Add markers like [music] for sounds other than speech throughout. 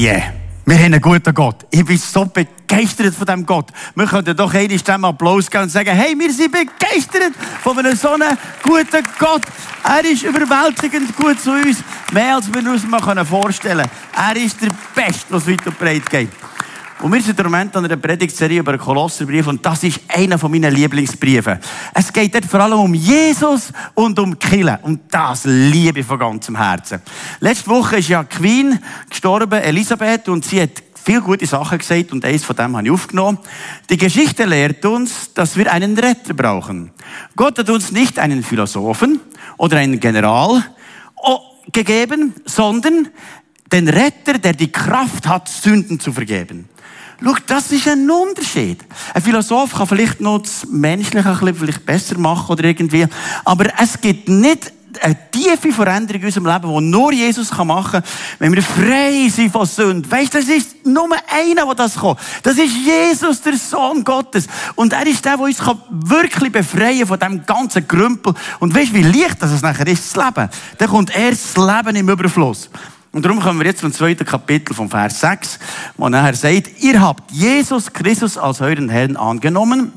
Yeah. Wir haben einen guten Gott. Ich bin so begeistert von diesem Gott. Wir könnten doch eine Stimme Applaus geben und sagen, hey, wir sind begeistert von einem so einen guten Gott. Er ist überwältigend gut zu uns. Mehr als wir uns vorstellen können. Er ist der Beste, was weit und breit geht. Und wir sind im Moment an einer Predigtserie über den Kolosserbrief und das ist einer von meinen Lieblingsbriefen. Es geht dort vor allem um Jesus und um Kille und das liebe ich von ganzem Herzen. Letzte Woche ist ja Queen gestorben, Elisabeth, und sie hat viele gute Sachen gesagt und eins von dem habe ich aufgenommen. Die Geschichte lehrt uns, dass wir einen Retter brauchen. Gott hat uns nicht einen Philosophen oder einen General gegeben, sondern den Retter, der die Kraft hat, Sünden zu vergeben. Schau, das ist ein Unterschied. Ein Philosoph kann vielleicht noch das Menschliche ein bisschen besser machen oder irgendwie. Aber es gibt nicht eine tiefe Veränderung in unserem Leben, die nur Jesus machen kann, wenn wir frei sind von Sünden. Weißt, das ist nur einer, der das kann. Das ist Jesus, der Sohn Gottes. Und er ist der, der uns wirklich befreien von diesem ganzen Grümpel. Und weißt, wie leicht das nachher ist, das Leben. Dann kommt erst das Leben im Überfluss. Und darum kommen wir jetzt zum zweiten Kapitel vom Vers 6, wo nachher sagt, ihr habt Jesus Christus als euren Herrn angenommen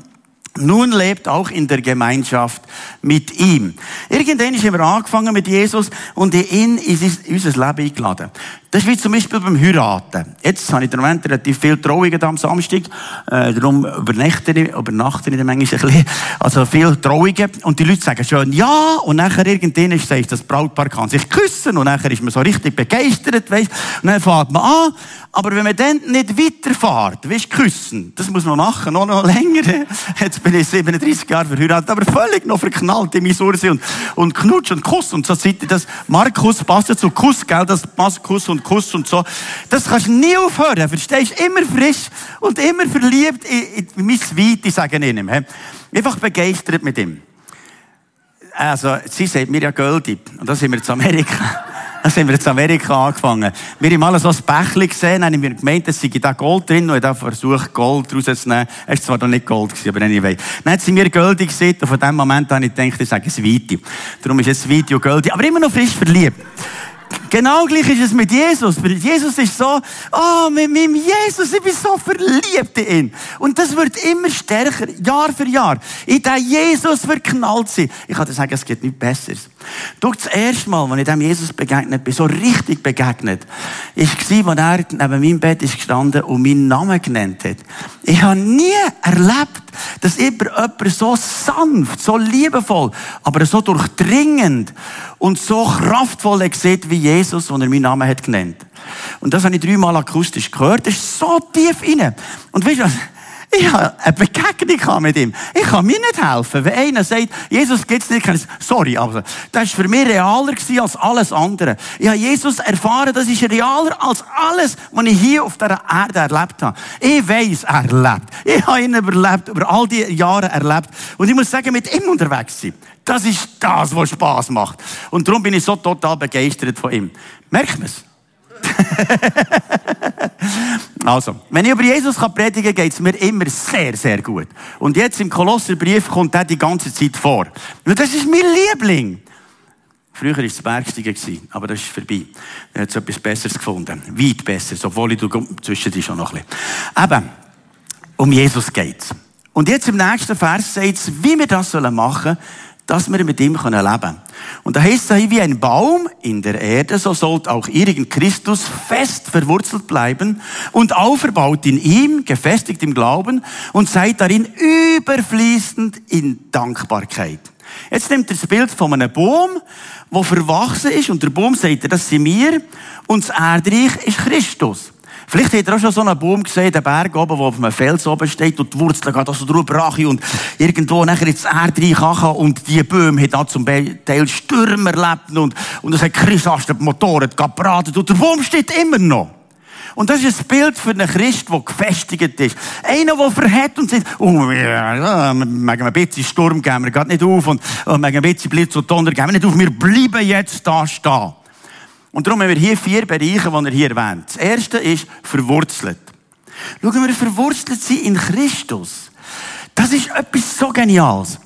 nun lebt auch in der Gemeinschaft mit ihm. Irgendwann haben wir angefangen mit Jesus und in ihn ist unser Leben eingeladen. Das ist wie zum Beispiel beim Heiraten. Jetzt habe ich im Moment relativ viel Trauungen am Samstag. Äh, darum übernachte ich, übernachte ich manchmal ein bisschen. Also viel Trauungen. Und die Leute sagen schon ja. Und nachher irgendwann sagt das Brautpaar kann sich küssen. Und nachher ist man so richtig begeistert, weißt. Und dann fährt man an. Aber wenn man dann nicht weiterfährt, weißt, küssen, das muss man machen, noch, noch länger. [laughs] Jetzt bin ich 37 Jahre verheiratet, aber völlig noch verknallt in mein Ursi und, und knutsch und kuss. Und so sieht das, Markus passt ja zu Kuss, gell, das passt Kuss und Kuss und so. Das kannst du nie aufhören. Verstehst? Immer frisch und immer verliebt in, in mein sagen ich ihm. Einfach begeistert mit ihm. Also, sie sagt mir ja Göldi. Und da sind wir zu Amerika. [laughs] Da sind wir in Amerika angefangen. Wir haben mal so ein Bächli gesehen, haben wir gemeint, es sei da Gold drin, und ich habe versucht, Gold rauszunehmen. Es war zwar noch nicht Gold aber anyway. Dann sind wir Göldi gesehen, und von dem Moment habe ich gedacht, ich sage es Video. Darum ist es Video Göldi, aber immer noch frisch verliebt. Genau gleich ist es mit Jesus. Jesus ist so, oh, mit meinem Jesus, ich bin so verliebt in ihn. Und das wird immer stärker, Jahr für Jahr. In diesen Jesus verknallt sie. Ich kann dir sagen, es geht nichts Besseres. Durch das erste Mal, als ich dem Jesus begegnet bin, so richtig begegnet, war, als er neben meinem Bett ist gestanden und meinen Namen genannt hat. Ich habe nie erlebt, dass jemand so sanft, so liebevoll, aber so durchdringend und so kraftvoll sieht wie Jesus, den er meinen Namen hat genannt. Und das habe ich dreimal akustisch gehört. Das ist so tief inne. Und weißt du was? Ich habe eine Begegnung mit ihm. Ich kann mir nicht helfen. Wenn einer sagt, Jesus gibt's nicht, kann ich sorry, aber das war für mich realer als alles andere. Ich habe Jesus erfahren, das ist realer als alles, was ich hier auf dieser Erde erlebt habe. Ich weiss, er lebt. Ich habe ihn überlebt, über all die Jahre erlebt. Und ich muss sagen, mit ihm unterwegs sein. Das ist das, was Spaß macht. Und darum bin ich so total begeistert von ihm. Merkt man es? [laughs] also, wenn ich über Jesus predigen kann, geht es mir immer sehr, sehr gut. Und jetzt im Kolosserbrief kommt er die ganze Zeit vor. Und das ist mein Liebling. Früher war es Bergsteigen, aber das ist vorbei. Er hat etwas Besseres gefunden. Weit besser, obwohl ich zwischen schon noch ein bisschen. Eben, um Jesus geht's. Und jetzt im nächsten Vers sagt es, wie wir das machen sollen, dass wir mit ihm leben können. Und da heißt es, wie ein Baum in der Erde, so sollt auch ihr in Christus fest verwurzelt bleiben und auferbaut in ihm, gefestigt im Glauben und seid darin überfließend in Dankbarkeit. Jetzt nimmt er das Bild von einem Baum, wo verwachsen ist und der Baum sagt, das sind wir und das Erdreich ist Christus. Vielleicht habt ihr auch schon so einen Baum gesehen, den Berg oben, der auf einem Fels oben steht und die Wurzeln gehen so drüber rachen und irgendwo nachher ins Erd reinkachen und die Bäume haben auch zum Teil Stürme erlebt und, und es hat Christasten Motoren gebrannt und der Baum steht immer noch. Und das ist ein Bild für einen Christ, der gefestigt ist. Einer, der verhält und sagt, oh, ja, wir mögen ein bisschen Sturm geben, wir gehen nicht auf und wir mögen ein bisschen Blitz und Donner geben, wir nicht auf, wir bleiben jetzt da stehen. Und darum haben wir hier vier Bereiche, die er hier erwähnt. Das erste ist verwurzelt. Schauen wir, verwurzelt sind in Christus. Das ist etwas so Geniales.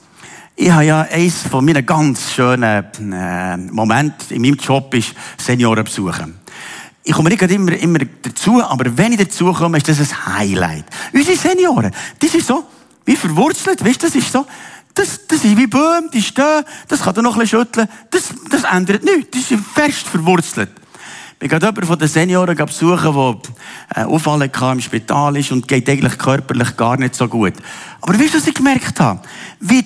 Ich habe ja eines von meinen ganz schönen äh, Momenten in meinem Job ist Senioren besuchen. ich komme nicht immer, immer dazu, aber wenn ich dazu komme, ist das ein Highlight. Unsere Senioren, die sind so, wie verwurzelt, weißt du, das ist so, das, das sind wie Bäume, die stehen, das kann er noch ein bisschen schütteln, das, das ändert nichts, die sind fest verwurzelt. Ich gerade jemanden von den Senioren besuchen, der Unfall hatte, im Spital ist und geht eigentlich körperlich gar nicht so gut. Aber weißt du, was ich gemerkt habe? Wie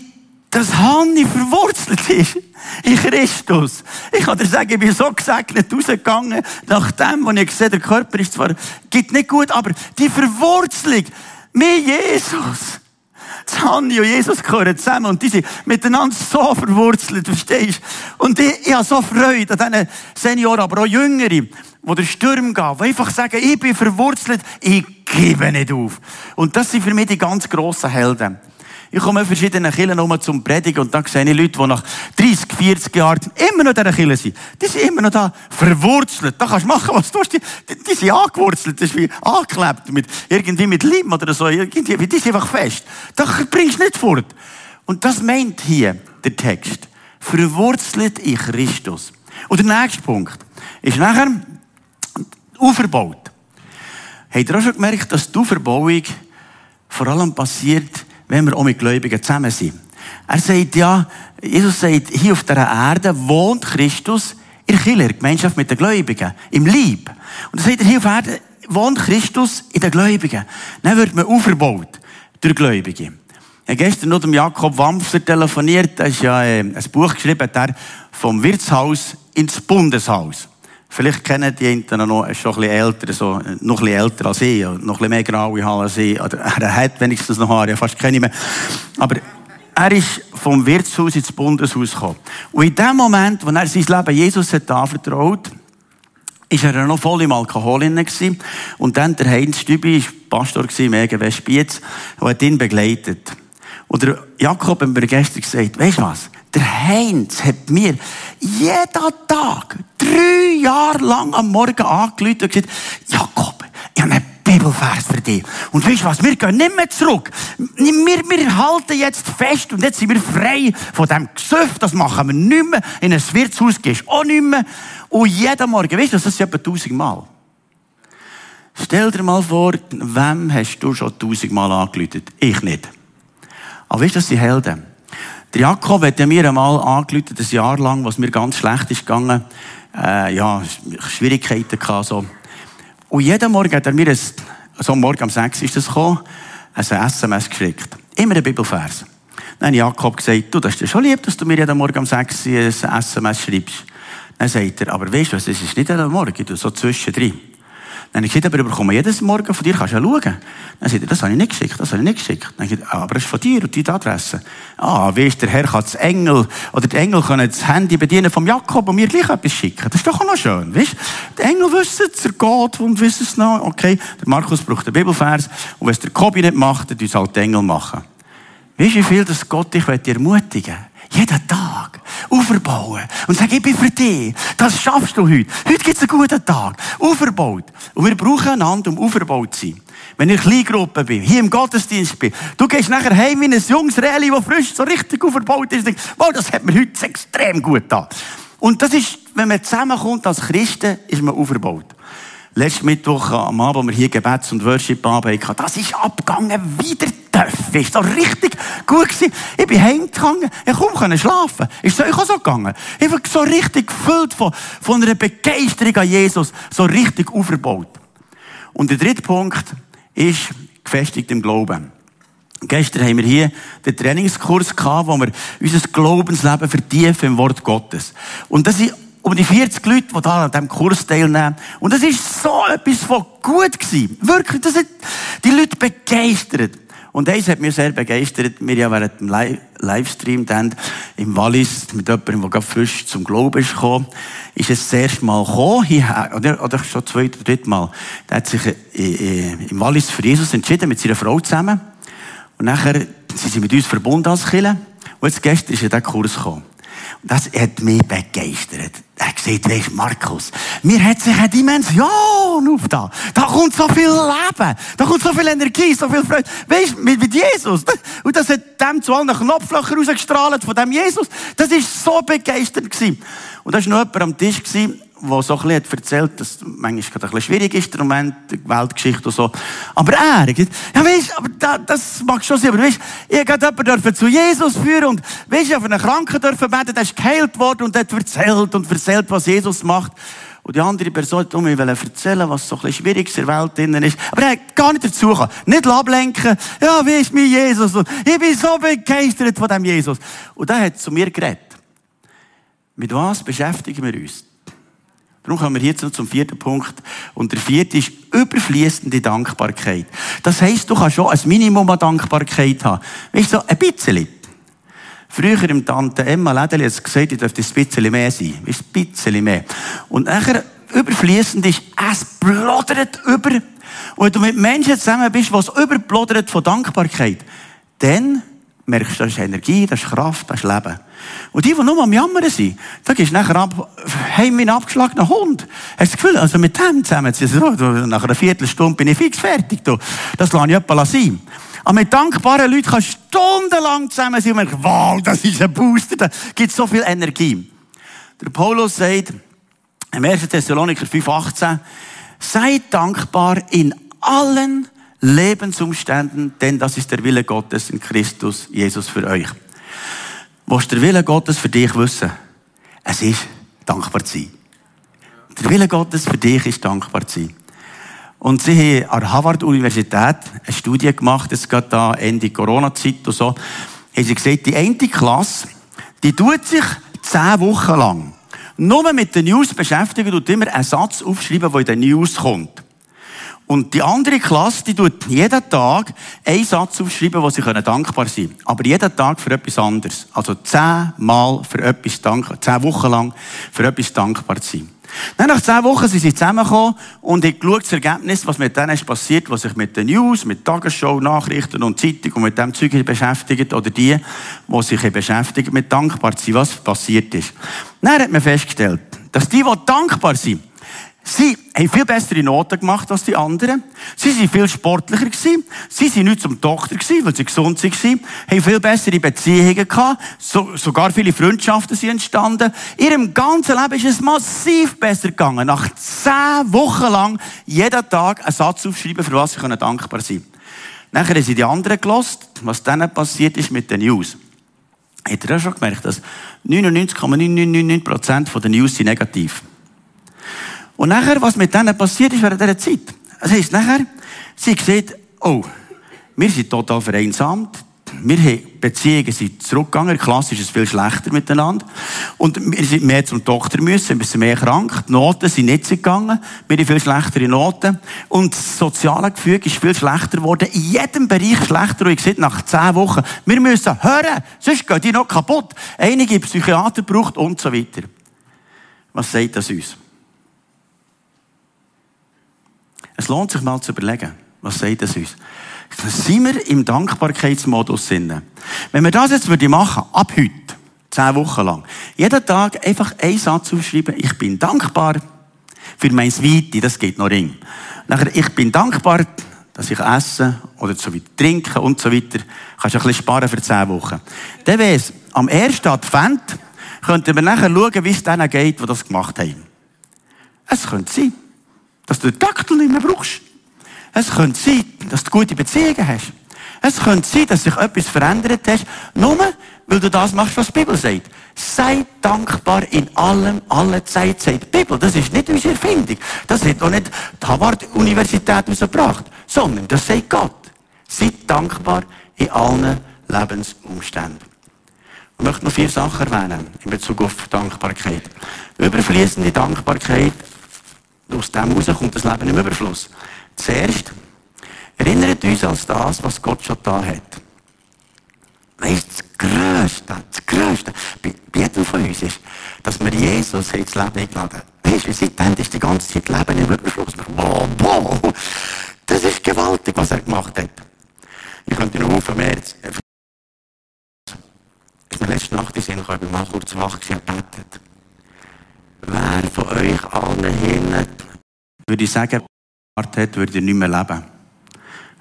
das Hanni verwurzelt ist in Christus. Ich kann dir sagen, ich bin so gesegnet rausgegangen, nach dem, was ich gesehen der Körper ist zwar, geht nicht gut, aber die Verwurzelung mit Jesus. Hanni und Jesus gehören zusammen und die sind miteinander so verwurzelt, verstehst du? Und ich, ich habe so Freude an diesen Senioren, aber auch Jüngere, die der Sturm gehen, die einfach sagen, ich bin verwurzelt, ich gebe nicht auf. Und das sind für mich die ganz grossen Helden. Ich komme in verschiedenen Kirchen um zum Predigen und dann sehe ich Leute, die nach 30, 40 Jahren immer noch in dieser Kirche sind. Die sind immer noch da verwurzelt. Da kannst du machen, was du willst. Die, die, die sind angewurzelt. Das ist wie angeklebt. Mit, irgendwie mit Leim oder so. Irgendwie, die sind einfach fest. Da bringst du nicht fort. Und das meint hier der Text. Verwurzelt in Christus. Und der nächste Punkt ist nachher aufgebaut. Habt ihr auch schon gemerkt, dass die Auferbauung vor allem passiert, wenn wir auch mit Gläubigen zusammen sind. Er sagt ja, Jesus sagt, hier auf dieser Erde wohnt Christus in der Gemeinschaft mit den Gläubigen, im Lieb. Und er sagt, hier auf Erde wohnt Christus in den Gläubigen. Dann wird man aufgebaut durch Gläubige. Ich habe gestern noch dem Jakob Wampfer telefoniert, er ist ja äh, ein Buch geschrieben, der vom Wirtshaus ins Bundeshaus. Vielleicht kennen die einen noch, ist schon ein bisschen älter, so, noch ein bisschen älter als ich, noch ein bisschen mehr graue Haare als ich. Oder er hat wenigstens noch Haare, fast keine mehr. Aber er ist vom Wirtshaus ins Bundeshaus gekommen. Und in dem Moment, wo er sein Leben Jesus hat anvertraut, ist er noch voll im Alkohol gewesen. Und dann der Heinz Stübi, Pastor im EGW Spiez, hat ihn begleitet. Und der Jakob hat mir gestern gesagt, weisst du was? Der Heinz hat mir jeden Tag, drei Jahre lang am Morgen angerufen und gesagt, Jakob, ich habe einen Bibelvers für dich. Und weißt du was? Wir gehen nicht mehr zurück. Wir, wir halten jetzt fest und jetzt sind wir frei von dem Gesöff. Das machen wir nicht mehr. In ein Wirtshaus gehst du auch nicht mehr. Und jeden Morgen, weißt du, das ist etwa tausendmal. Stell dir mal vor, wem hast du schon tausendmal angerufen? Ich nicht. Aber weißt du, das sind Helden. Der Jakob hat mir einmal angerufen, ein Jahr lang, was mir ganz schlecht ist gegangen. Äh, ja, Schwierigkeiten gehabt, so. Und jeden Morgen hat er mir, ein, so morgen um 6 ist das gekommen, ein SMS geschickt. Immer ein Bibelvers. Dann hat Jakob gesagt, du, das ist ja schon lieb, dass du mir jeden Morgen um 6 ein SMS schreibst. Dann sagt er, aber weißt du was, das ist nicht jeden Morgen, du so zwischendrin. Dann habe ich gesagt, aber ich bekomme jedes Morgen von dir, kannst du ja schauen. Dann sagt er, das habe ich nicht geschickt, das habe ich nicht geschickt. Dann habe ich gesagt, aber es ist von dir und deine Adresse. Ah, wie ist der Herr kann das Engel, oder die Engel können das Handy bedienen vom Jakob und mir gleich etwas schicken. Das ist doch auch noch schön, weißt? Die Engel wissen es, er geht und wissen es noch. Okay, der Markus braucht den Bibelvers und wenn es der Kobi nicht macht, dann tun es halt die Engel machen. Weißt du, wie viel das Gott dich ermutigen will? Jeden Tag. Aufbauen. Und sagen, ich bin für dich. Das schaffst du heute. Heute gibt es einen guten Tag. Aufgebaut. Und wir brauchen einander, um aufgebaut zu sein. Wenn ich in Kleingruppe bin, hier im Gottesdienst bin, du gehst nachher heim wie ein junges Reli, das frisch so richtig aufgebaut ist, denkst, wow, das hat mir heute extrem gut da. Und das ist, wenn man zusammenkommt als Christen, ist man aufgebaut. Letzten Mittwoch am Abend, wo wir hier Gebets- und Worship-Abend hatten, das ist abgegangen wie Ist so richtig gut gewesen. Ich bin heimgegangen, ich konnte schlafen. Ist ich auch so gegangen. Ich war so richtig gefüllt von, von einer Begeisterung an Jesus, so richtig aufgebaut. Und der dritte Punkt ist gefestigt im Glauben. Gestern haben wir hier den Trainingskurs gehabt, wo wir unser Glaubensleben vertiefen im Wort Gottes. Und das ist um die 40 Leute, die an diesem Kurs teilnehmen. Und das ist so etwas von gut gewesen. Wirklich, das hat die Leute begeistert. Und eins hat mich sehr begeistert. Wir ja während dem Livestream dann im Wallis mit jemandem, der gerade frisch zum Glauben ist gekommen, ist es das erste Mal gekommen, hierher, oder, oder schon zweite oder dritte Mal. Der hat sich äh, äh, im Wallis für Jesus entschieden, mit seiner Frau zusammen. Und nachher sind sie mit uns verbunden als Killer. Und jetzt gestern ist er in diesen Kurs gekommen. Das hat mich begeistert. Er gesagt, weisst, Markus, mir hat sich eine Dimension auf da. Da kommt so viel Leben. Da kommt so viel Energie, so viel Freude. Weisst, mit, mit Jesus. Und das hat dem zu allen Knopflöchern rausgestrahlt von dem Jesus. Das ist so begeisternd gewesen. Und da war noch jemand am Tisch der so ein bisschen erzählt, dass manchmal gerade ein bisschen schwierig ist, der Moment, die Weltgeschichte und so. Aber er, ja weisst, aber das, das mag schon sein, aber weisst, ich gerade jemanden zu Jesus führen und weisst, auf einen Kranken dürfen beten, der ist geheilt worden und hat erzählt und erzählt, was Jesus macht. Und die andere Person hat mir erzählen, was so ein bisschen schwierig in der Welt drinnen ist. Aber er hat gar nicht dazu gekommen. Nicht ablenken. Ja, wie ist mein Jesus? Und ich bin so begeistert von dem Jesus. Und er hat zu mir geredet. Mit was beschäftigen wir uns? Darum kommen wir jetzt noch zum vierten Punkt. Und der vierte ist überfließende Dankbarkeit. Das heisst, du kannst schon ein Minimum an Dankbarkeit haben. Weißt du, ein bisschen. Früher im Tante Emma Lädeli hat gesagt, ich dürfte ein bisschen mehr sein. Ein bisschen mehr. Und nachher, überfließend ist, es blodert über. Und wenn du mit Menschen zusammen bist, was überblodert von Dankbarkeit, dann merkst das ist Energie, das ist Kraft, das ist Leben. Und die, die nur am Jammern sind, da gehst du nachher ab, heim wie ein abgeschlagener Hund. Hast du das Gefühl, also mit dem zusammen, nach einer Viertelstunde bin ich fix fertig. Du. Das lasse ich etwa sein. Aber mit dankbaren Leuten kannst du stundenlang zusammen sein und merken, wow, das ist ein Booster, da gibt so viel Energie. Der Paulus sagt, im 1. Thessaloniker 5,18, seid dankbar in allen Lebensumständen, denn das ist der Wille Gottes in Christus Jesus für euch. Was der Wille Gottes für dich wissen? Es ist dankbar zu sein. Der Wille Gottes für dich ist dankbar zu sein. Und sie haben an der Harvard-Universität eine Studie gemacht, es geht da Ende Corona-Zeit und so, haben sie gesagt, die eine Klasse, die tut sich zehn Wochen lang nur mit den News beschäftigen und immer einen Satz aufschreiben, der in den News kommt. Und die andere Klasse, die tut jeden Tag einen Satz aufschreiben, wo sie dankbar sein können. Aber jeden Tag für etwas anderes. Also zehnmal für etwas dankbar, zehn Wochen lang für etwas dankbar zu sein. Dann nach zehn Wochen sind sie zusammengekommen und haben geschaut, das Ergebnis, was mit denen ist passiert, was sich mit den News, mit Tagesschau, Nachrichten und Zeitung und mit dem Zeug beschäftigt oder die, die sich beschäftigen mit dankbar sein, was passiert ist. Dann hat man festgestellt, dass die, die dankbar sind, Sie haben viel bessere Noten gemacht als die anderen. Sie sind viel sportlicher gewesen. Sie sind nicht zum Doktor gewesen, weil sie gesund waren. Haben viel bessere Beziehungen gehabt. So, sogar viele Freundschaften sind entstanden. In ihrem ganzen Leben ist es massiv besser gegangen. Nach zehn Wochen lang jeden Tag einen Satz aufschreiben, für was sie dankbar sein können. Nachher haben sie die anderen gelost, was dann passiert ist mit den News. Habt ihr auch schon gemerkt, dass 99,999% der News sind negativ und nachher, was mit denen passiert ist während dieser Zeit. Das heisst, nachher, sie sieht, oh, wir sind total vereinsamt. Wir haben Beziehungen sind zurückgegangen. Klassisch ist es viel schlechter miteinander. Und wir sind mehr zum Doktor müssen, wir sind mehr krank. Die Noten sind nicht gegangen. Wir haben viel schlechtere Noten. Und das soziale Gefüge ist viel schlechter geworden. In jedem Bereich schlechter. Und ich sehe, nach zehn Wochen, wir müssen hören, sonst gehen die noch kaputt. Einige Psychiater braucht und so weiter. Was sagt das uns? Es lohnt sich mal zu überlegen, was sagt das uns? Sind wir im Dankbarkeitsmodus Sinne? Wenn wir das jetzt würde machen, ab heute, zehn Wochen lang, jeden Tag einfach einen Satz aufschreiben, ich bin dankbar für mein Weite, das geht noch ring. Nachher, ich bin dankbar, dass ich esse oder so weiter trinke und so weiter. Kannst du ein bisschen sparen für zehn Wochen. Dann wäre es, am ersten Advent könnten wir nachher schauen, wie es denen geht, die das gemacht haben. Es könnte sein dass du den Taktel nicht mehr brauchst. Es könnte sein, dass du gute Beziehungen hast. Es könnte sein, dass sich etwas verändert hast, nur weil du das machst, was die Bibel sagt. Sei dankbar in allem, alle Zeit, sagt die Bibel. Das ist nicht unsere Erfindung. Das hat auch nicht die Harvard-Universität herausgebracht, sondern das sagt Gott. Sei dankbar in allen Lebensumständen. Ich möchte noch vier Sachen erwähnen in Bezug auf Dankbarkeit. Überfließende Dankbarkeit aus dem heraus kommt das Leben im Überfluss. Zuerst erinnert uns an das, was Gott schon da hat. Weißt das Größte, das Größte bei, jedem von uns ist, dass wir Jesus ins Leben eingeladen haben. Weißt du, seitdem ist die ganze Zeit Leben im Überfluss. Wow, wow, das ist gewaltig, was er gemacht hat. Ich könnte noch auf mehr. Ist mir letzte Nacht in Sinn gekommen, ich bin mal kurz wach gewesen gebetet. Wer von euch allen hin, würde ich sagen, hat, würde nicht mehr leben.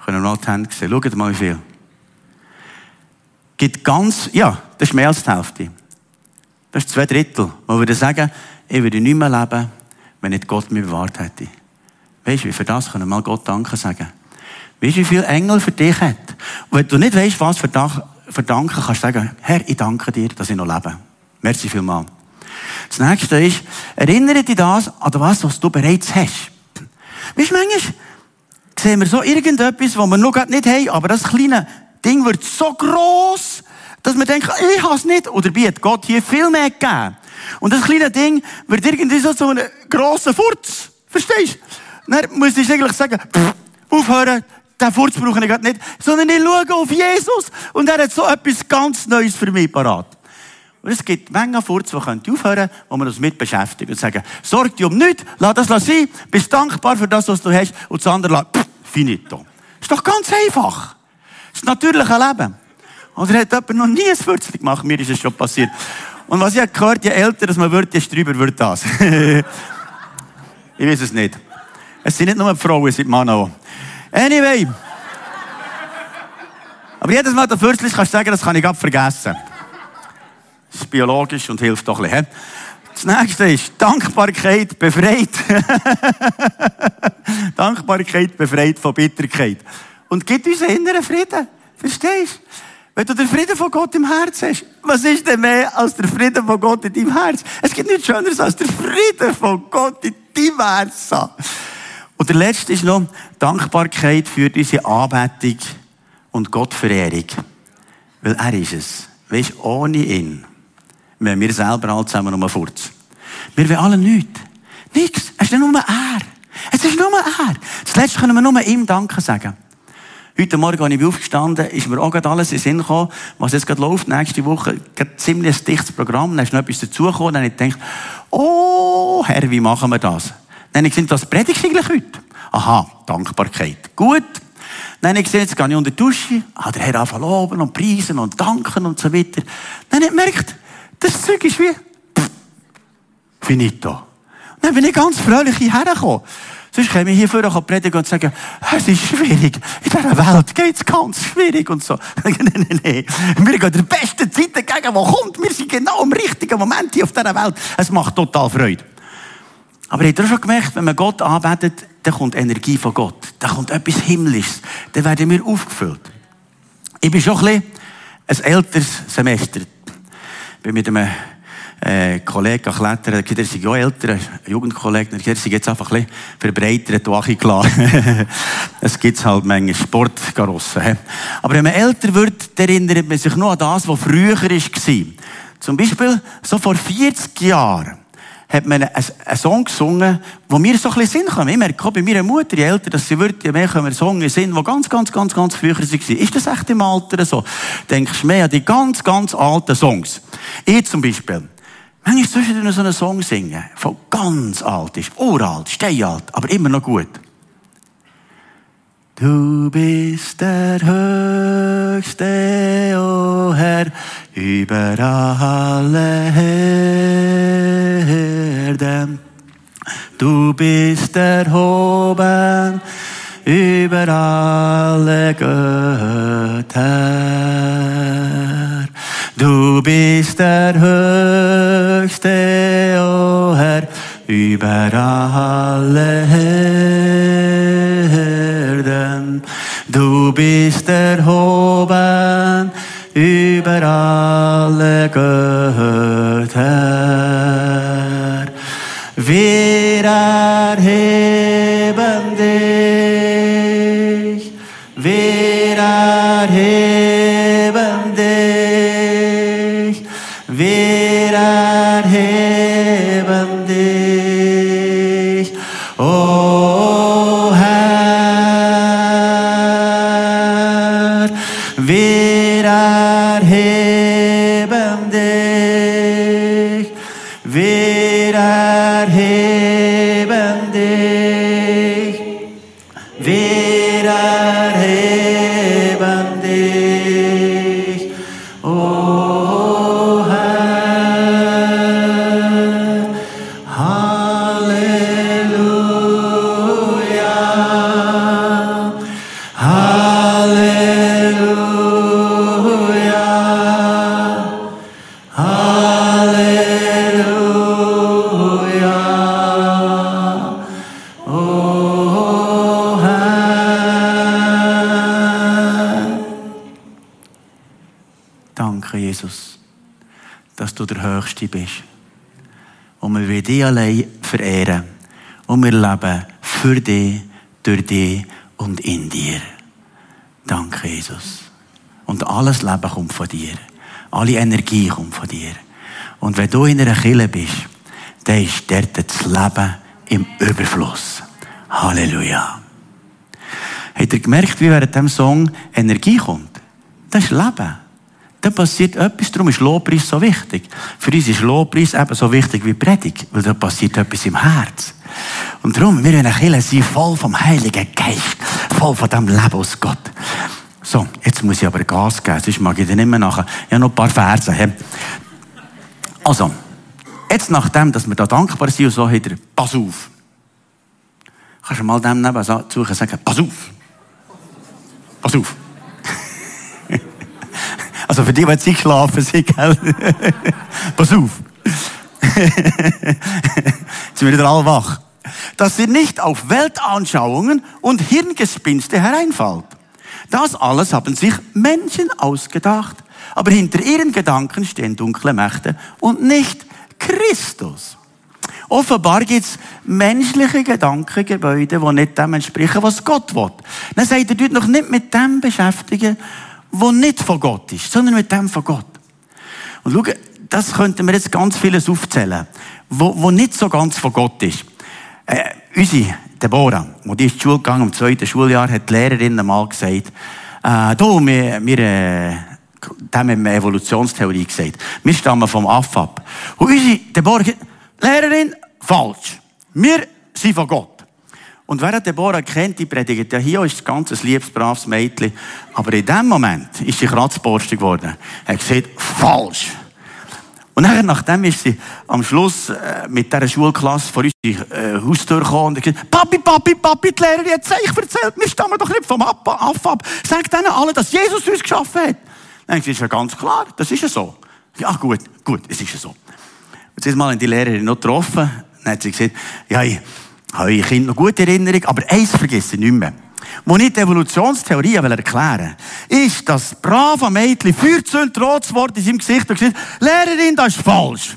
Können wir mal die Hände sehen. Schaut mal, wie viel. Gibt ganz, ja, das ist mehr als die Hälfte. Das ist zwei Drittel. Man würde sagen, ich würde nicht mehr leben, wenn nicht Gott mich bewahrt hätte. Weißt du, wie für das können wir mal Gott Danke sagen. Weißt du, wie viele Engel für dich hat? Und wenn du nicht weißt, was für Danke, kannst du sagen, Herr, ich danke dir, dass ich noch lebe. Merci vielmals. Das nächste ist, erinnere dich das an das, was du bereits hast. Weißt du, manchmal sehen wir so irgendetwas, was wir noch nicht haben, aber das kleine Ding wird so gross, dass wir denken, ich habe es nicht. Oder hat Gott hier viel mehr gegeben. Und das kleine Ding wird irgendwie so zu einem grossen Furz. Verstehst du? Dann muss ich eigentlich sagen, pff, aufhören, den Furz brauche ich nicht, sondern ich schaue auf Jesus und er hat so etwas ganz Neues für mich parat. Und es gibt Mengen Furz, die aufhören können, wo man uns mit beschäftigt und sagen, sorg dich um nichts, lass das sein, bist dankbar für das, was du hast und das andere lass, pff, finito. Ist doch ganz einfach. Das natürliche Leben. Oder hat jemand noch nie ein Würzchen gemacht? Mir ist es schon passiert. Und was ich gehört, je älter dass man wird, desto drüber wird das. [laughs] ich weiß es nicht. Es sind nicht nur Frauen, es sind Männer auch. Anyway. Aber jedes Mal, der Würzchen kannst du sagen, das kann ich gerade vergessen. Das ist biologisch und hilft doch ein bisschen. Das nächste ist Dankbarkeit befreit. [laughs] Dankbarkeit befreit von Bitterkeit. Und gibt uns inneren Frieden. Verstehst du? Wenn du den Frieden von Gott im Herz hast, was ist denn mehr als der Frieden von Gott in deinem Herz? Es gibt nichts Schöneres als der Frieden von Gott in deinem Herz. Und der letzte ist noch Dankbarkeit für diese Anbetung und Gottverehrung. Weil er ist es. Weißt, ohne ihn wenn wir selber alle zusammen um Furz. Wir wollen alle nichts. Nichts. Es ist nur er. Es ist nur er. Das Letzte können wir nur ihm Danke sagen. Heute Morgen, als ich aufgestanden ist mir auch alles in den Sinn gekommen, was jetzt gerade läuft, nächste Woche, gerade ziemlich ein dichtes Programm, dann ist noch etwas dazugekommen, dann habe ich gedacht, oh, Herr, wie machen wir das? Dann habe ich gesehen, das predigst eigentlich heute. Aha, Dankbarkeit. Gut. Dann habe ich gesehen, jetzt gehe ich unter die Dusche, ah, der Herr anfangen loben und preisen und danken und so weiter. Dann habe ich gemerkt, das Zeug ist wie, pff, finito. Und dann bin ich ganz fröhlich hierher gekommen. Sonst käme ich hier vorne predigen und sagen, es ist schwierig. In dieser Welt geht es ganz schwierig und so. [laughs] nein, nein, nein. Wir gehen der besten Zeit entgegen, die kommt. Wir sind genau im richtigen Moment hier auf dieser Welt. Es macht total Freude. Aber habt ihr schon gemerkt, wenn man Gott anbetet, dann kommt Energie von Gott. Da kommt etwas Himmlisches. Dann werden wir aufgefüllt. Ich bin schon ein bisschen ein älteres Semester. Bin mit einem äh, Kollegen klettern, der ist ja älter, Jugendkollege, der ist jetzt einfach ein bisschen verbreitert und klar. [laughs] es gibt halt Menge Sportgarossen. Aber wenn man älter wird, erinnert man sich nur an das, was früher war. Zum Beispiel, so vor 40 Jahren, hat man einen, Song gesungen, wo mir so ein bisschen Sinn kam. Ich merke auch bei meiner Mutter, je älter dass sie wird, je mehr wir Songs singen, die ganz, ganz, ganz, ganz früher waren. Ist das echt im Alter so? Denkst du mehr an die ganz, ganz alten Songs? Ich zum Beispiel. Manchmal zwischendurch so einen Song singen, von ganz alt ist, uralt, steinalt, aber immer noch gut. Du bist der Höchste, o oh Herr, über alle Herden. Du bist erhoben über alle Götter. Du bist der Höchste, o oh Herr, über alle Herden. Du bist erhoben über alle Götter. Wir erheben dich, dich allein verehren. Und wir leben für dich, durch dich und in dir. Danke, Jesus. Und alles Leben kommt von dir. Alle Energie kommt von dir. Und wenn du in einer Kille bist, dann ist dort das Leben im Überfluss. Halleluja. Habt ihr gemerkt, wie während dem Song Energie kommt? Das ist Leben. Da passiert etwas, darum ist Lobpreis so wichtig. Für uns ist Lobpreis eben so wichtig wie Predigt, weil da passiert etwas im Herz. Und darum, wir wollen Kirche sein, voll vom Heiligen Geist, voll von dem Leben aus Gott. So, jetzt muss ich aber Gas geben, sonst mag ich dir nicht mehr nachher. Ich habe noch ein paar Verse. Also, jetzt nachdem, dass wir da dankbar sind und so, hat pass auf. Kannst du mal dem neben suchen sagen, pass auf. Pass auf. Also für die, die jetzt geschlafen sind, gell? [laughs] pass auf. jetzt sind wir wieder alle wach. Dass ihr nicht auf Weltanschauungen und Hirngespinste hereinfallt. Das alles haben sich Menschen ausgedacht. Aber hinter ihren Gedanken stehen dunkle Mächte und nicht Christus. Offenbar gibt es menschliche Gedankengebäude, die nicht dem entsprechen, was Gott will. Dann sagt er, dort noch nicht mit dem beschäftigen, was nicht von Gott ist, sondern mit dem von Gott. Und schau, das könnten wir jetzt ganz vieles aufzählen, wo, wo nicht so ganz von Gott ist. Äh, unsere Deborah, wo die ist die Schule gegangen, im zweiten Schuljahr, hat die Lehrerin einmal gesagt, äh, du, wir, wir äh, haben wir Evolutionstheorie gesagt. Wir stammen vom Aff ab. Und unsere Deborah, Lehrerin, falsch. Wir sind von Gott. Und wer Deborah kennt, die predigt ja hier, ist ein ganz liebes, braves Mädchen. Aber in dem Moment ist sie kratzborstig geworden. Er hat gesagt, falsch. Und nachher, nachdem ist sie am Schluss äh, mit dieser Schulklasse vor unsere äh, Haustür gekommen und gesagt, Papi, Papi, Papi, die Lehrerin hat euch erzählt, wir stammen doch nicht vom Aff ab. Sagt denen alle, dass Jesus uns geschaffen hat. Dann ist ja ganz klar, das ist ja so. Ja, gut, gut, es ist ja so. Jetzt mal die Lehrerin noch getroffen, dann hat sie gesagt, ja, ich habe ich Kind noch gute Erinnerung, aber eins vergesse ich nicht mehr. Wo ich die Evolutionstheorie erklären will, ist, dass brave Mädchen Feuerzünd rot Wort in seinem Gesicht und gesagt, Lehrerin, das ist falsch.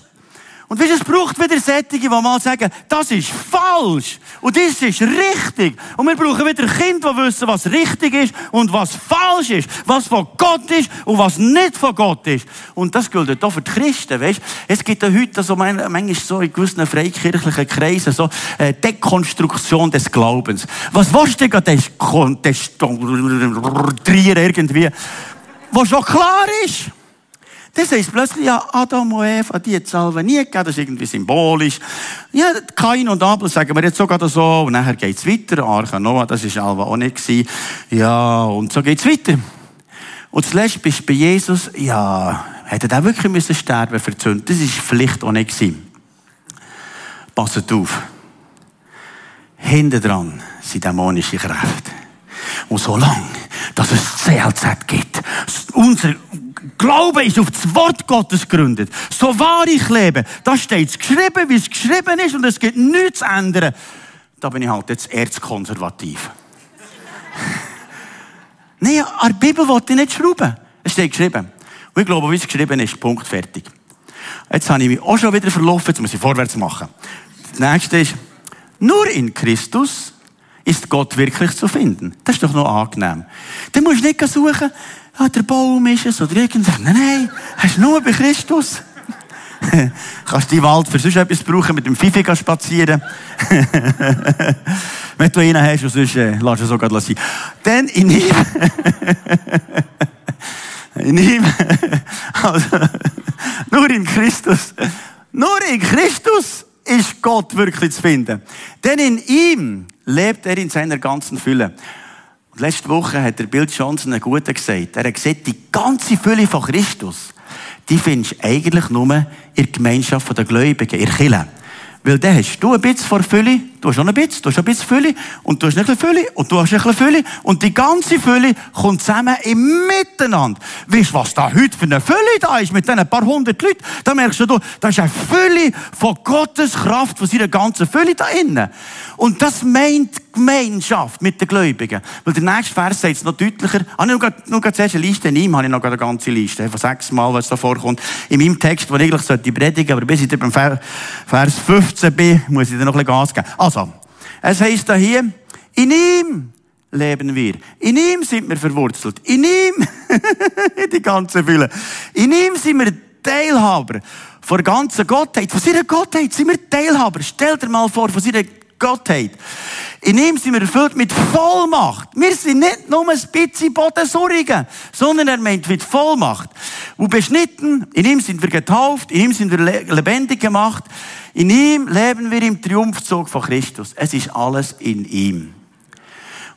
Und weißt, es braucht wieder Sättige, die mal sagen, das ist falsch und das ist richtig. Und wir brauchen wieder Kinder, die wissen, was richtig ist und was falsch ist, was von Gott ist und was nicht von Gott ist. Und das gilt auch für die Christen, weißt? Es gibt ja heute so, manchmal so in gewissen freikirchlichen Kreisen so äh, Dekonstruktion des Glaubens. Was willst du denn dekonstruieren irgendwie? Was schon klar ist. Das heisst plötzlich, ja, Adam und Eva, die hat es nie gegeben, das ist irgendwie symbolisch. Ja, Kain und Abel sagen wir jetzt sogar so, und nachher geht's weiter, Arche Noah, das ist Alva auch nicht gewesen. Ja, und so geht's weiter. Und zuletzt bist du bei Jesus, ja, hätte er wirklich müssen sterben für. Das ist vielleicht auch nicht gewesen. Passet auf. Hinten dran sind dämonische Kräfte. Und solange, dass es CLZ gibt, unser Glaube ist auf das Wort Gottes gegründet. So wahr ich lebe, da steht geschrieben, wie es geschrieben ist und es gibt nichts zu ändern. Da bin ich halt jetzt erzkonservativ. [laughs] Nein, an der Bibel wollte ich nicht schrauben. Es steht geschrieben. Und ich glaube, wie es geschrieben ist, Punkt, fertig. Jetzt habe ich mich auch schon wieder verlaufen, jetzt muss ich vorwärts machen. Das nächste ist, nur in Christus ist Gott wirklich zu finden. Das ist doch noch angenehm. Dann musst du nicht suchen, ah, der Baum ist es oder irgendwas. Nein, nein, hast du nur bei Christus. [laughs] Kannst die Wald für sonst etwas brauchen, mit dem Fifi spazieren. [laughs] Wenn du einen hast, und sonst äh, lass es sogar sein. Dann in ihm. [laughs] in ihm. also, nur in Christus. Nur in Christus ist Gott wirklich zu finden. Denn in ihm lebt er in seiner ganzen Fülle. Letzte Woche hat der Bill Johnson einen guten gesagt. Er hat gesagt, die ganze Fülle von Christus, die findest du eigentlich nur in der Gemeinschaft der Gläubigen, in der Kirche. Weil dann hast du ein bisschen vor Fülle, du hast auch ein bisschen, du hast ein bisschen Fülle und du hast ein bisschen Fülle und du hast ein bisschen Fülle und die ganze Fülle kommt zusammen im Miteinander. Weißt du, was da heute für eine Fülle da ist mit diesen paar hundert Leuten? Da merkst du, da ist eine Fülle von Gottes Kraft, von seiner ganzen Fülle da innen. Und das meint Gemeinschaft mit den Gläubigen. Weil der nächste Vers sagt es noch deutlicher. Ah, nur, nur zuerst eine Liste, in ihm habe ich noch eine ganze Liste, von sechs Mal, was da vorkommt. In meinem Text, wo ich eigentlich sollte predigen, aber bis ich beim Vers 15 bin, muss ich dir noch ein bisschen Gas geben. Also, es heisst da hier, in ihm leben wir. In ihm sind wir verwurzelt. In ihm, [laughs] die ganze Fülle. In ihm sind wir Teilhaber. Von der ganzen Gottheit, von seiner Gottheit sind wir Teilhaber. Stell dir mal vor, von seiner Gottheit. In ihm sind wir erfüllt mit Vollmacht. Wir sind nicht nur ein bisschen Bodensurrigen, sondern er meint mit Vollmacht. Und beschnitten, in ihm sind wir getauft, in ihm sind wir lebendig gemacht, in ihm leben wir im Triumphzug von Christus. Es ist alles in ihm.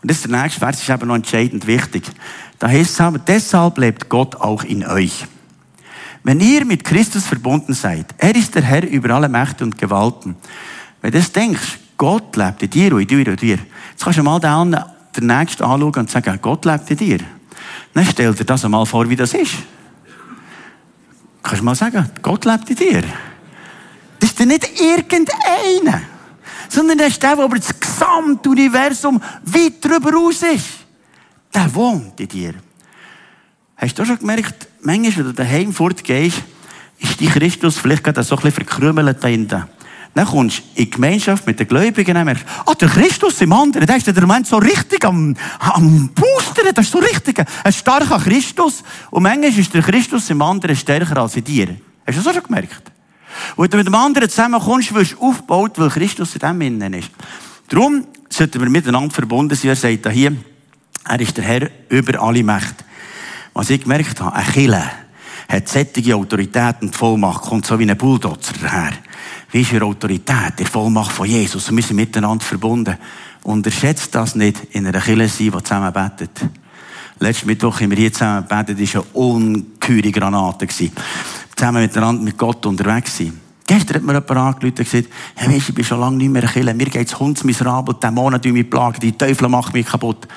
Und das ist der nächste Vers, ist eben noch entscheidend wichtig. Da heißt es deshalb lebt Gott auch in euch. Wenn ihr mit Christus verbunden seid, er ist der Herr über alle Mächte und Gewalten. Wenn du das denkst, Gott lebt in dir und in dir und in dir. Jetzt kannst du mal den, den Nächsten anschauen und sagen, Gott lebt in dir. Dann stell dir das einmal vor, wie das ist. Kannst du mal sagen, Gott lebt in dir. Das ist nicht irgendeiner, sondern das ist der, der über das gesamte Universum weit darüber raus ist. Der wohnt in dir. Hast du schon gemerkt, manchmal, wenn du daheim fortgehst, ist die Christus vielleicht gerade so ein bisschen verkrümmelt da hinten. Dann kommst du in Gemeinschaft mit den Gläubigen und merkst, ah, der Christus im anderen, der ist der Moment so richtig am, am Boostern, das ist so richtig ein starker Christus. Und manchmal ist der Christus im anderen stärker als in dir. Hast du das auch schon gemerkt? Und wenn du mit dem anderen zusammenkommst, wirst du aufgebaut, weil Christus in dem innen ist. Darum sollten wir miteinander verbunden sein. Er sagt da hier, er ist der Herr über alle Mächte. Was ich gemerkt habe, ein Killer hat sättige Autorität und Vollmacht, kommt so wie ein Bulldozer daher. Wie ist ihre Autorität, die Vollmacht von Jesus? Und wir sind miteinander verbunden. Unterschätzt das nicht in einer Kirche sein, die zusammen betet. Letzten Mittwoch haben wir hier zusammen gebetet, das war eine ungeheure Granate. Zusammen miteinander mit Gott unterwegs sein. Gestern hat mir jemand angerufen und gesagt, hey, weißt, ich bin schon lange nicht mehr in Kirche. Mir geht's hundsmiserabel, Dämonen mich plagen, die Teufel machen mich kaputt.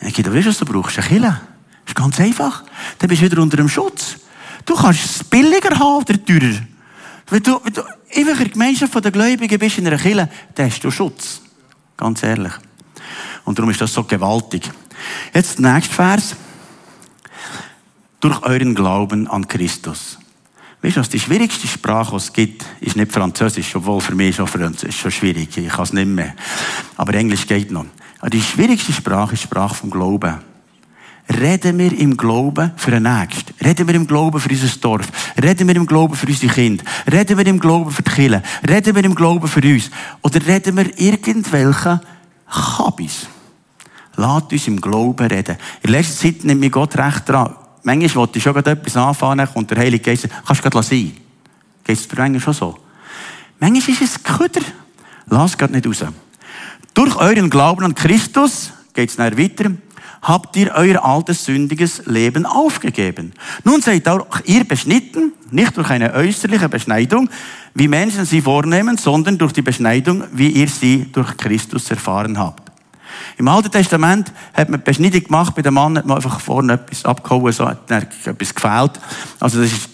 Ich sage, weißt du, was du brauchst? Eine Kirche. Ist ganz einfach. Dann bist du wieder unter dem Schutz. Du kannst es billiger haben oder teurer. Wenn du, wenn du in der Gemeinschaft der Gläubigen bist in einer Kirche, dann hast du Schutz. Ganz ehrlich. Und darum ist das so gewaltig. Jetzt der nächste Vers. Durch euren Glauben an Christus. Weißt du, was die schwierigste Sprache, die es gibt, ist nicht Französisch, obwohl für mich schon Französisch schon schwierig. Ich kann es nicht mehr. Aber Englisch geht noch. Aber die schwierigste Sprache ist die Sprache vom Glauben. Reden wir im Glauben für den Nächsten. Reden wir im Glauben für unser Dorf. Reden wir im Glauben für unsere Kinder. Reden wir im Glauben für die. Reden wir im Glauben für uns. Oder reden wir irgendwelche Kabis. Lasst uns im Glauben reden. In letzter Zeit nimmt mir Gott recht dran. Manchmal wollte ich schon etwas anfangen und der Heilige Geist kannst du gerade sein. Geht es schon so? Manchmal ist es Köder. Lass es nicht raus. Durch euren Glauben an Christus geht es weiter habt ihr euer altes sündiges Leben aufgegeben. Nun seid auch ihr beschnitten, nicht durch eine äußerliche Beschneidung, wie Menschen sie vornehmen, sondern durch die Beschneidung, wie ihr sie durch Christus erfahren habt. Im Alten Testament hat man Beschneidung gemacht, bei dem Mann hat man einfach vorne etwas abgehauen, so hat etwas gefehlt. Also das ist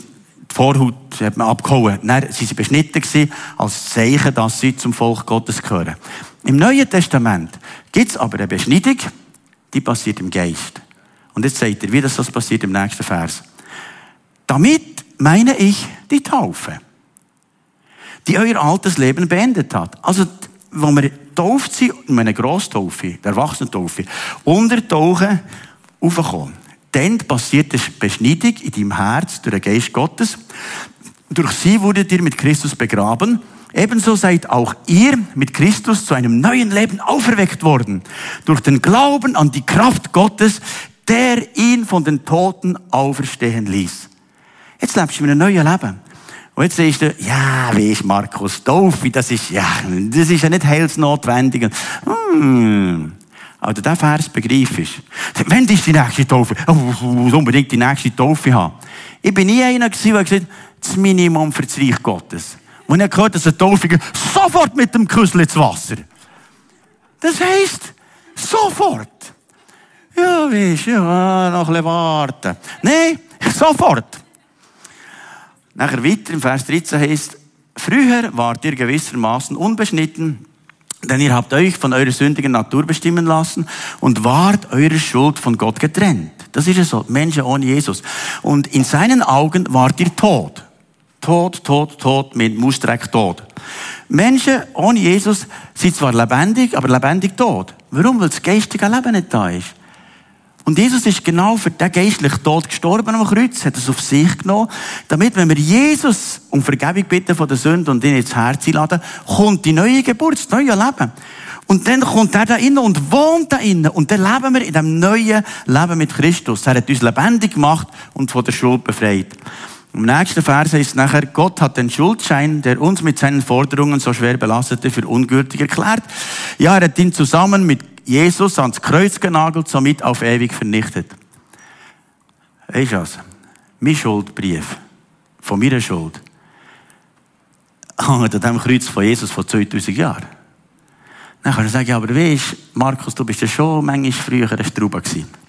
die Vorhaut hat man abgehauen. Dann sind sie beschnitten gewesen, als Zeichen, dass sie zum Volk Gottes gehören. Im Neuen Testament gibt es aber eine Beschneidung, die passiert im Geist. Und jetzt sagt er, wie das passiert im nächsten Vers. Damit meine ich die Taufe, die euer altes Leben beendet hat. Also, wo wir getauft sind, in einer Grosstaufe, der Erwachsenentaufe, untertauchen, aufkommen. Dann passiert eine Beschneidung in deinem Herz durch den Geist Gottes. Durch sie wurdet ihr mit Christus begraben Ebenso seid auch ihr mit Christus zu einem neuen Leben auferweckt worden. Durch den Glauben an die Kraft Gottes, der ihn von den Toten auferstehen ließ. Jetzt lebst du in einem neuen Leben. Und jetzt siehst du, ja, wie ist Markus Taufe? Das ist, ja, das ist ja nicht heilsnotwendig. Hm. Aber der Vers begreifst. Wenn ist die nächste Taufe? Oh, muss unbedingt die nächste Taufe haben. Ich bin nie einer gewesen, der gesagt hat, das Minimum für das Reich Gottes. Und ich gehört, dass ein Taufiger sofort mit dem Küssel ins Wasser. Das heisst, sofort. Ja, weisst, ja, noch ein bisschen warten. Nein, sofort. Nachher weiter im Vers 13 heißt, früher wart ihr gewissermaßen unbeschnitten, denn ihr habt euch von eurer sündigen Natur bestimmen lassen und wart eurer Schuld von Gott getrennt. Das ist es so. Menschen ohne Jesus. Und in seinen Augen wart ihr tot. Tod, tot, tot, mit Mausdreck tot. Menschen ohne Jesus sind zwar lebendig, aber lebendig tot. Warum? Weil das geistige Leben nicht da ist. Und Jesus ist genau für den geistlichen Tod gestorben am Kreuz, hat es auf sich genommen, damit, wenn wir Jesus um Vergebung bitten von der Sünde und ihn ins Herz einladen, kommt die neue Geburt, das neue Leben. Und dann kommt er da innen und wohnt da innen. Und dann leben wir in dem neuen Leben mit Christus. Er hat uns lebendig gemacht und von der Schuld befreit. Im nächsten Vers heißt es nachher, Gott hat den Schuldschein, der uns mit seinen Forderungen so schwer belastete, für ungültig erklärt. Ja, er hat ihn zusammen mit Jesus ans Kreuz genagelt, somit auf ewig vernichtet. Weißt du was? Mein Schuldbrief von meiner Schuld [laughs] hängt an dem Kreuz von Jesus vor 2000 Jahren. Dann kann ich sagen, aber weißt Markus, du bist ja schon manchmal früher ein Strauber gewesen.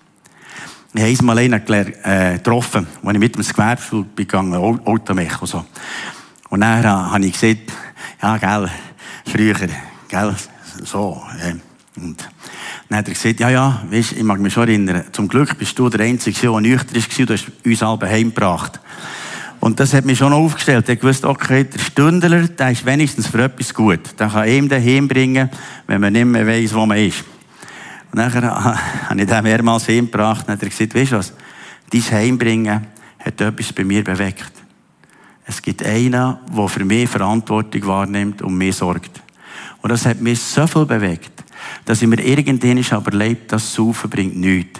Ich habe einmal einen äh, getroffen, als ich mit dem Gewerbeschule begangen Automech und so. Und dann habe ich gesagt, ja, gell, früher, gell, so. Äh, und dann hat er gesagt, ja, ja, weißt, ich mag mich schon erinnern, zum Glück bist du der Einzige, der nüchtern war, du hast uns alle heimgebracht. Und das hat mich schon aufgestellt. Ich wusste, okay, der Stündler, der ist wenigstens für etwas gut. Der kann ihm daheim bringen, wenn man nicht mehr weiss, wo man ist. Und nachher habe ich den mehrmals heimgebracht und hat er gesagt, weißt du was? Dein Heimbringen hat etwas bei mir bewegt. Es gibt einen, der für mich Verantwortung wahrnimmt und mir sorgt. Und das hat mich so viel bewegt, dass ich mir irgendwann überlebt, das Saufen bringt nichts.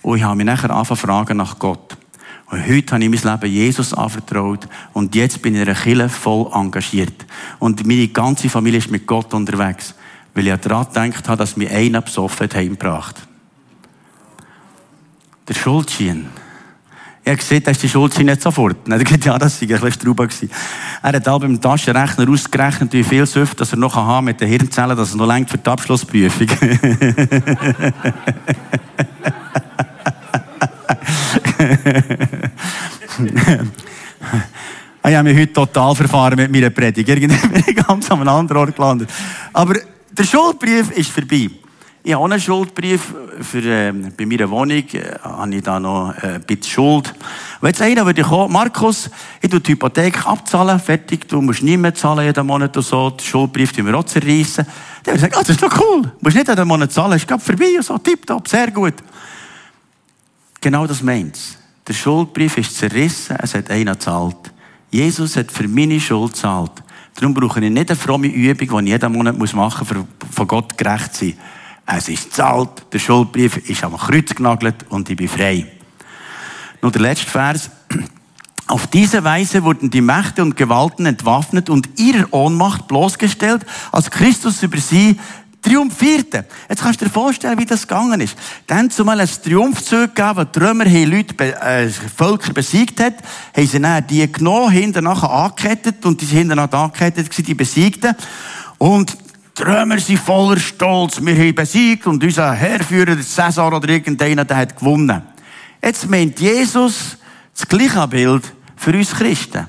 Und ich habe mich nachher angefangen fragen nach Gott. Und heute habe ich mein Leben Jesus anvertraut und jetzt bin ich in einer Kirche voll engagiert. Und meine ganze Familie ist mit Gott unterwegs, weil ich daran gedacht habe, dass mir einer besoffen heimgebracht. Der Schuldschein. Ich habe gesehen, dass die Schuldschein nicht sofort. Er hat ja, das war ein bisschen Strauber. Er hat auch beim Taschenrechner ausgerechnet, wie viel Süfte er noch haben mit den Hirnzellen, dass er noch längt für die Abschlussprüfung. ich habe mich heute total verfahren mit meiner Predigt. Irgendwie bin ich ganz an einem anderen Ort gelandet. Aber der Schuldbrief ist vorbei. Ich habe auch einen Schuldbrief für, äh, bei meiner Wohnung, äh, habe ich da noch äh, ein bisschen Schuld. Und jetzt einer würde kommen, Markus, ich tue die Hypothek abzahlen, fertig, du musst nie mehr zahlen jeden Monat und so, den Schuldbrief tun wir auch zerreissen. Der würde sagen, ah, das ist doch cool, du musst nicht jeden Monat zahlen, ist gerade vorbei und so, tipptopp, sehr gut. Genau das meint's. Der Schuldbrief ist zerrissen, es hat einer gezahlt. Jesus hat für meine Schuld gezahlt. Darum brauche ich nicht eine fromme Übung, die ich jeden Monat machen muss, um von Gott gerecht zu sein. Es ist gezahlt, der Schuldbrief ist am Kreuz genagelt und ich bin frei. Nur der letzte Vers. [clears throat] Auf diese Weise wurden die Mächte und Gewalten entwaffnet und ihrer Ohnmacht bloßgestellt, als Christus über sie triumphierte. Jetzt kannst du dir vorstellen, wie das gegangen ist. Dann zumal ein Triumphzug gegeben, wo die Römer Leute, äh, Völker besiegt hat, haben sie dann die genommen, hinten nachher angekettet und die sind hinten nachher angekettet die Besiegten. Und die Römer sind voller Stolz. Wir haben besiegt und unser Herrführer, Cäsar oder irgendeiner, der hat gewonnen. Jetzt meint Jesus das gleiche Bild für uns Christen.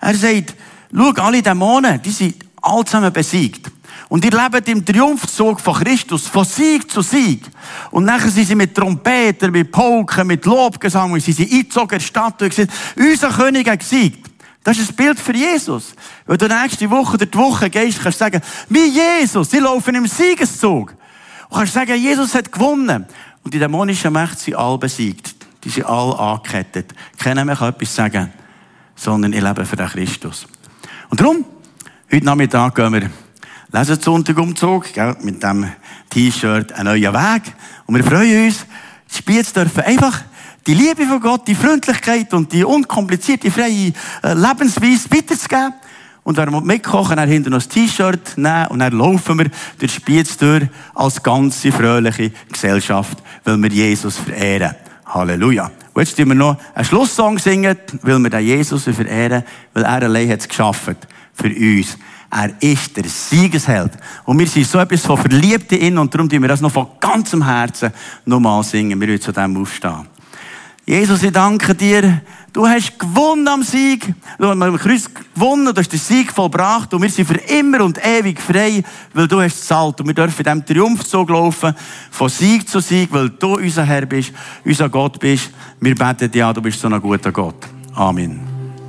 Er sagt, schau, alle Dämonen, die sind alle zusammen besiegt. Und ihr lebt im Triumphzug von Christus, von Sieg zu Sieg. Und nachher sind sie mit Trompeten, mit Polken, mit Lobgesang, und sie sind eingezogen in die Stadt und gesagt, unser König hat gesiegt. Das ist ein Bild für Jesus. Wenn du nächste Woche oder die Woche gehst, kannst du sagen, wie Jesus, sie laufen im Siegeszug. Und kannst sagen, Jesus hat gewonnen. Und die dämonischen Mächte sind alle besiegt. Die sind alle angekettet. Keiner mehr kann etwas sagen, sondern ich lebe für den Christus. Und darum, heute Nachmittag gehen wir Lesensonntagumzug, gell, mit dem T-Shirt ein neuer Weg. Und wir freuen uns, die Spiez dürfen einfach die Liebe von Gott, die Freundlichkeit und die unkomplizierte, freie äh, Lebensweise weiterzugeben. Und wenn wir mitkochen, dann hinter noch das T-Shirt nehmen und dann laufen wir durch Spiez durch als ganze fröhliche Gesellschaft, weil wir Jesus verehren. Halleluja. Und jetzt singen wir noch einen Schlusssong singen, weil wir den Jesus verehren, weil er allein hat es geschaffen für uns. Er ist der Siegesheld. Und wir sind so etwas von verliebt in ihn und darum tun wir das noch von ganzem Herzen nochmal singen. Wir wollen zu dem aufstehen. Jesus, ich danke dir. Du hast gewonnen am Sieg. Du hast am Kreuz gewonnen, du hast den Sieg vollbracht und wir sind für immer und ewig frei, weil du hast zahlt. Und wir dürfen in diesem Triumphzug laufen, von Sieg zu Sieg, weil du unser Herr bist, unser Gott bist. Wir beten dir, ja, du bist so ein guter Gott. Amen.